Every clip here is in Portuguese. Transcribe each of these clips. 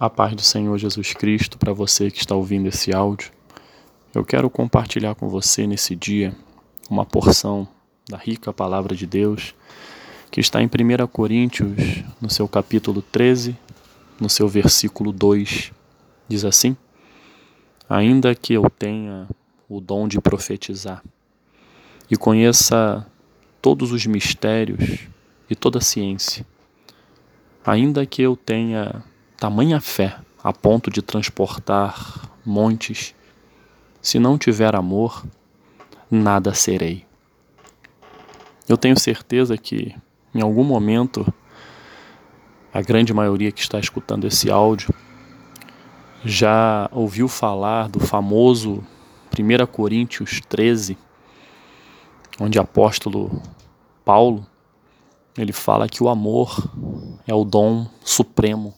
A paz do Senhor Jesus Cristo para você que está ouvindo esse áudio. Eu quero compartilhar com você nesse dia uma porção da rica palavra de Deus que está em 1 Coríntios, no seu capítulo 13, no seu versículo 2. Diz assim: Ainda que eu tenha o dom de profetizar e conheça todos os mistérios e toda a ciência, ainda que eu tenha tamanha fé a ponto de transportar montes. Se não tiver amor, nada serei. Eu tenho certeza que em algum momento a grande maioria que está escutando esse áudio já ouviu falar do famoso 1 Coríntios 13, onde o apóstolo Paulo ele fala que o amor é o dom supremo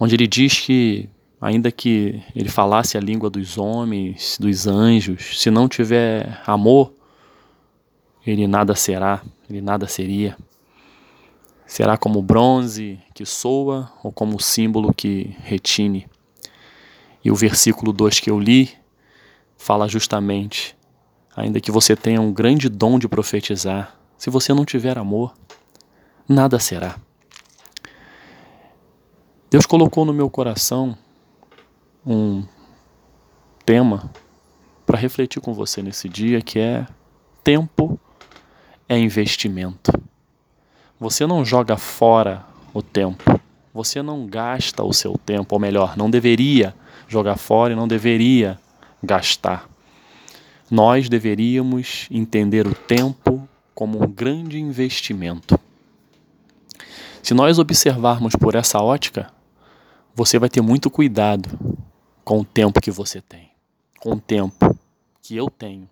onde ele diz que, ainda que ele falasse a língua dos homens, dos anjos, se não tiver amor, ele nada será, ele nada seria. Será como bronze que soa ou como símbolo que retine. E o versículo 2 que eu li fala justamente: ainda que você tenha um grande dom de profetizar, se você não tiver amor, nada será. Deus colocou no meu coração um tema para refletir com você nesse dia que é tempo é investimento. Você não joga fora o tempo. Você não gasta o seu tempo, ou melhor, não deveria jogar fora e não deveria gastar. Nós deveríamos entender o tempo como um grande investimento. Se nós observarmos por essa ótica, você vai ter muito cuidado com o tempo que você tem, com o tempo que eu tenho.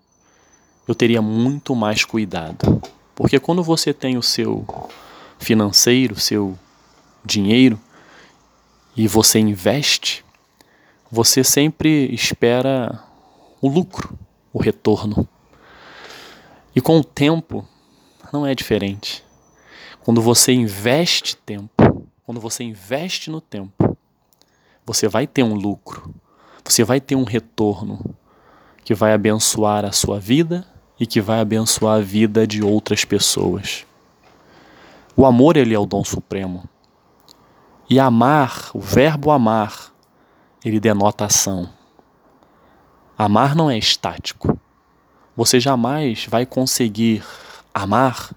Eu teria muito mais cuidado, porque quando você tem o seu financeiro, o seu dinheiro e você investe, você sempre espera o lucro, o retorno. E com o tempo não é diferente. Quando você investe tempo, quando você investe no tempo, você vai ter um lucro, você vai ter um retorno que vai abençoar a sua vida e que vai abençoar a vida de outras pessoas. O amor ele é o dom supremo. E amar, o verbo amar, ele denota ação. Amar não é estático. Você jamais vai conseguir amar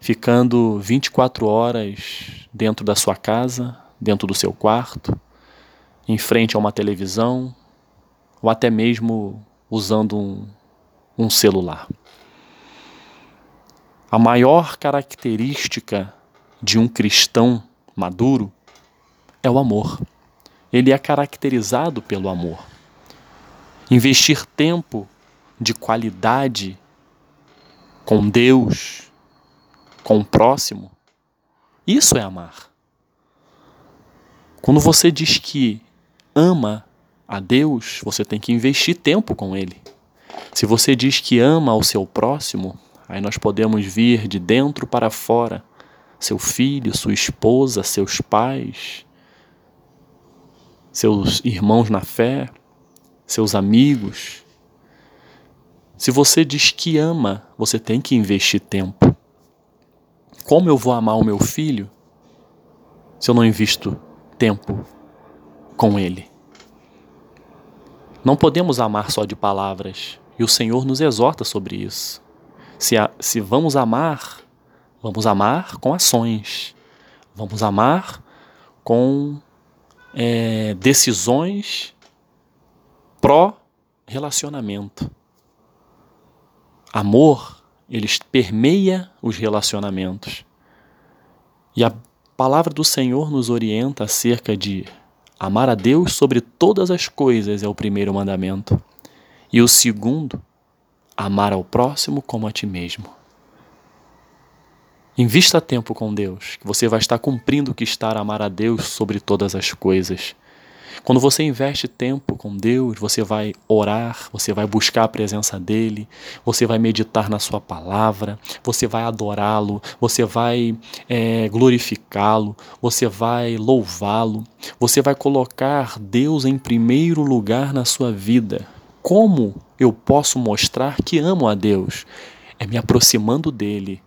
ficando 24 horas dentro da sua casa, dentro do seu quarto, em frente a uma televisão ou até mesmo usando um, um celular. A maior característica de um cristão maduro é o amor. Ele é caracterizado pelo amor. Investir tempo de qualidade com Deus, com o próximo, isso é amar. Quando você diz que ama a Deus, você tem que investir tempo com Ele. Se você diz que ama ao seu próximo, aí nós podemos vir de dentro para fora. Seu filho, sua esposa, seus pais, seus irmãos na fé, seus amigos. Se você diz que ama, você tem que investir tempo. Como eu vou amar o meu filho se eu não invisto tempo com Ele. Não podemos amar só de palavras, e o Senhor nos exorta sobre isso. Se, a, se vamos amar, vamos amar com ações, vamos amar com é, decisões pró-relacionamento. Amor, ele permeia os relacionamentos. E a palavra do Senhor nos orienta acerca de Amar a Deus sobre todas as coisas é o primeiro mandamento. E o segundo, amar ao próximo como a ti mesmo. Invista tempo com Deus, que você vai estar cumprindo o que está amar a Deus sobre todas as coisas. Quando você investe tempo com Deus, você vai orar, você vai buscar a presença dEle, você vai meditar na Sua palavra, você vai adorá-lo, você vai é, glorificá-lo, você vai louvá-lo, Você vai colocar Deus em primeiro lugar na sua vida. Como eu posso mostrar que amo a Deus? É me aproximando dele.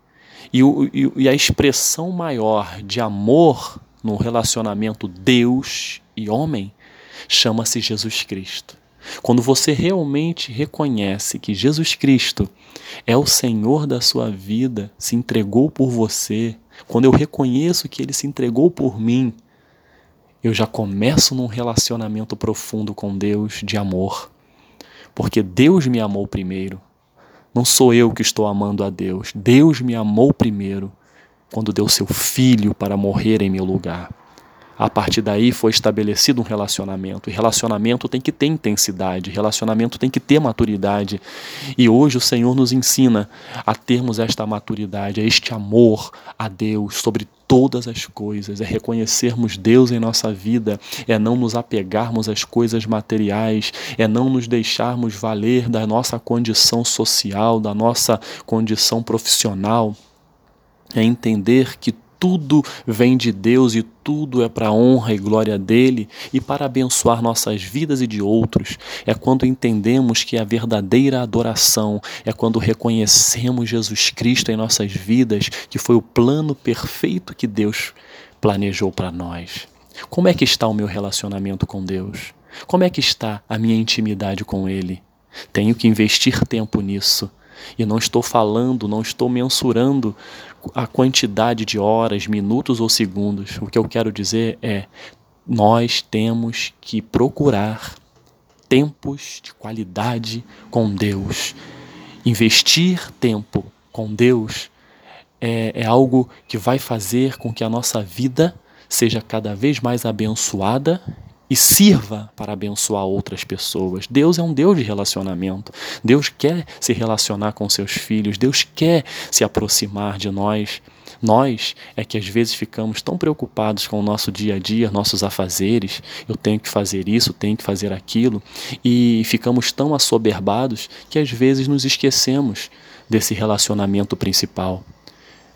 E, e, e a expressão maior de amor no relacionamento Deus e homem chama-se Jesus Cristo. Quando você realmente reconhece que Jesus Cristo é o Senhor da sua vida, se entregou por você, quando eu reconheço que ele se entregou por mim, eu já começo num relacionamento profundo com Deus de amor. Porque Deus me amou primeiro. Não sou eu que estou amando a Deus. Deus me amou primeiro quando deu seu filho para morrer em meu lugar. A partir daí foi estabelecido um relacionamento. E relacionamento tem que ter intensidade, relacionamento tem que ter maturidade. E hoje o Senhor nos ensina a termos esta maturidade, este amor a Deus sobre todas as coisas, é reconhecermos Deus em nossa vida, é não nos apegarmos às coisas materiais, é não nos deixarmos valer da nossa condição social, da nossa condição profissional, é entender que tudo vem de Deus e tudo é para a honra e glória dele e para abençoar nossas vidas e de outros. É quando entendemos que a verdadeira adoração é quando reconhecemos Jesus Cristo em nossas vidas, que foi o plano perfeito que Deus planejou para nós. Como é que está o meu relacionamento com Deus? Como é que está a minha intimidade com Ele? Tenho que investir tempo nisso. E não estou falando, não estou mensurando a quantidade de horas, minutos ou segundos. O que eu quero dizer é: nós temos que procurar tempos de qualidade com Deus. Investir tempo com Deus é, é algo que vai fazer com que a nossa vida seja cada vez mais abençoada e sirva para abençoar outras pessoas. Deus é um Deus de relacionamento. Deus quer se relacionar com seus filhos. Deus quer se aproximar de nós. Nós é que às vezes ficamos tão preocupados com o nosso dia a dia, nossos afazeres. Eu tenho que fazer isso, tenho que fazer aquilo. E ficamos tão assoberbados que às vezes nos esquecemos desse relacionamento principal.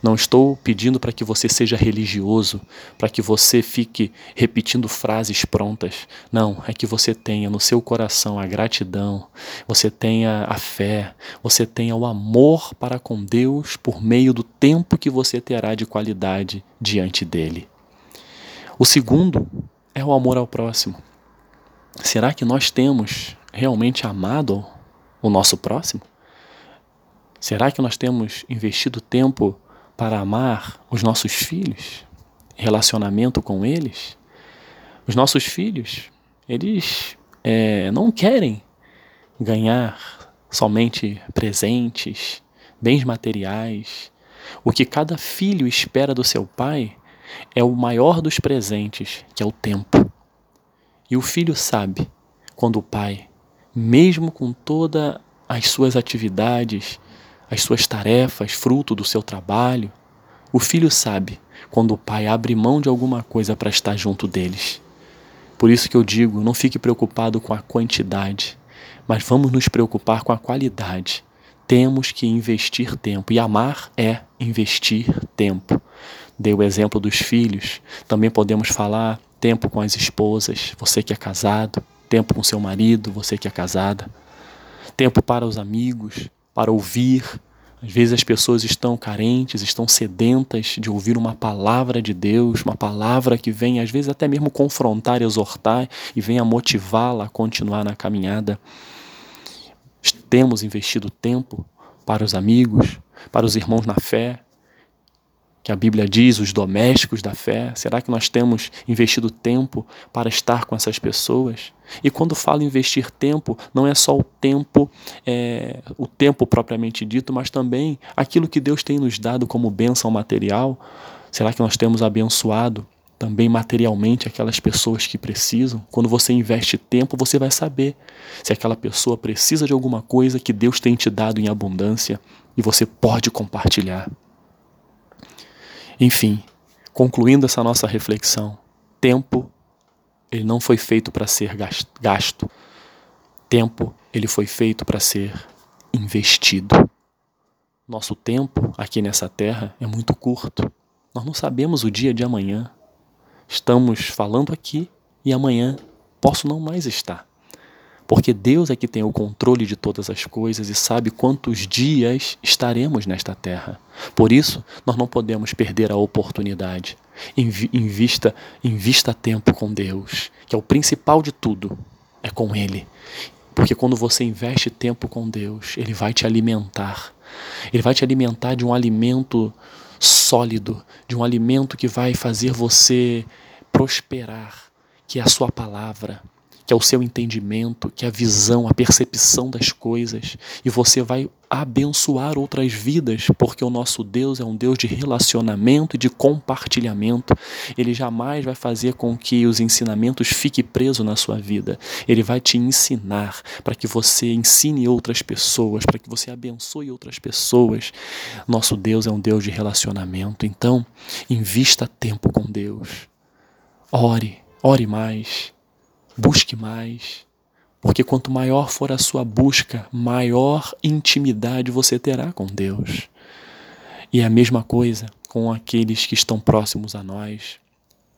Não estou pedindo para que você seja religioso, para que você fique repetindo frases prontas. Não, é que você tenha no seu coração a gratidão, você tenha a fé, você tenha o amor para com Deus por meio do tempo que você terá de qualidade diante dele. O segundo é o amor ao próximo. Será que nós temos realmente amado o nosso próximo? Será que nós temos investido tempo para amar os nossos filhos, relacionamento com eles. Os nossos filhos, eles é, não querem ganhar somente presentes, bens materiais. O que cada filho espera do seu pai é o maior dos presentes, que é o tempo. E o filho sabe quando o pai, mesmo com todas as suas atividades, as suas tarefas, fruto do seu trabalho. O filho sabe quando o pai abre mão de alguma coisa para estar junto deles. Por isso que eu digo, não fique preocupado com a quantidade, mas vamos nos preocupar com a qualidade. Temos que investir tempo e amar é investir tempo. Dei o exemplo dos filhos, também podemos falar tempo com as esposas, você que é casado, tempo com seu marido, você que é casada, tempo para os amigos, para ouvir. Às vezes as pessoas estão carentes, estão sedentas de ouvir uma palavra de Deus, uma palavra que vem às vezes até mesmo confrontar, exortar e venha motivá-la a continuar na caminhada. Temos investido tempo para os amigos, para os irmãos na fé, que a Bíblia diz, os domésticos da fé? Será que nós temos investido tempo para estar com essas pessoas? E quando falo investir tempo, não é só o tempo, é, o tempo propriamente dito, mas também aquilo que Deus tem nos dado como bênção material. Será que nós temos abençoado também materialmente aquelas pessoas que precisam? Quando você investe tempo, você vai saber se aquela pessoa precisa de alguma coisa que Deus tem te dado em abundância e você pode compartilhar. Enfim, concluindo essa nossa reflexão, tempo ele não foi feito para ser gasto. Tempo ele foi feito para ser investido. Nosso tempo aqui nessa terra é muito curto. Nós não sabemos o dia de amanhã. Estamos falando aqui e amanhã posso não mais estar. Porque Deus é que tem o controle de todas as coisas e sabe quantos dias estaremos nesta terra. Por isso, nós não podemos perder a oportunidade. Invista, invista tempo com Deus, que é o principal de tudo, é com Ele. Porque quando você investe tempo com Deus, Ele vai te alimentar. Ele vai te alimentar de um alimento sólido, de um alimento que vai fazer você prosperar, que é a sua palavra que é o seu entendimento, que é a visão, a percepção das coisas, e você vai abençoar outras vidas, porque o nosso Deus é um Deus de relacionamento e de compartilhamento. Ele jamais vai fazer com que os ensinamentos fiquem presos na sua vida. Ele vai te ensinar para que você ensine outras pessoas, para que você abençoe outras pessoas. Nosso Deus é um Deus de relacionamento. Então, invista tempo com Deus. Ore, ore mais Busque mais, porque quanto maior for a sua busca, maior intimidade você terá com Deus. E é a mesma coisa com aqueles que estão próximos a nós,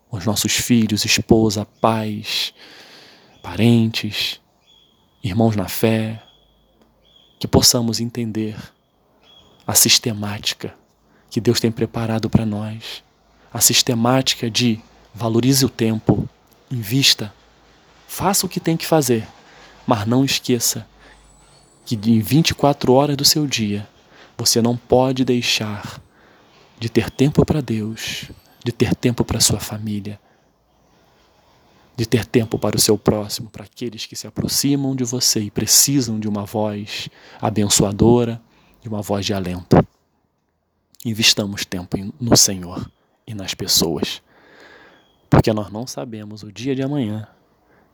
os nossos filhos, esposa, pais, parentes, irmãos na fé, que possamos entender a sistemática que Deus tem preparado para nós, a sistemática de valorize o tempo, invista Faça o que tem que fazer, mas não esqueça que em 24 horas do seu dia você não pode deixar de ter tempo para Deus, de ter tempo para sua família, de ter tempo para o seu próximo, para aqueles que se aproximam de você e precisam de uma voz abençoadora, de uma voz de alento. Investamos tempo no Senhor e nas pessoas, porque nós não sabemos o dia de amanhã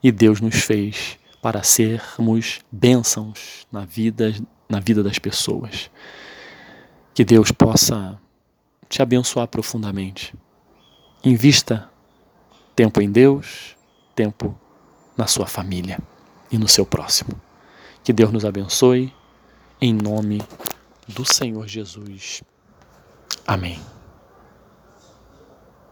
e Deus nos fez para sermos bênçãos na vida, na vida das pessoas. Que Deus possa te abençoar profundamente. Invista tempo em Deus, tempo na sua família e no seu próximo. Que Deus nos abençoe, em nome do Senhor Jesus. Amém.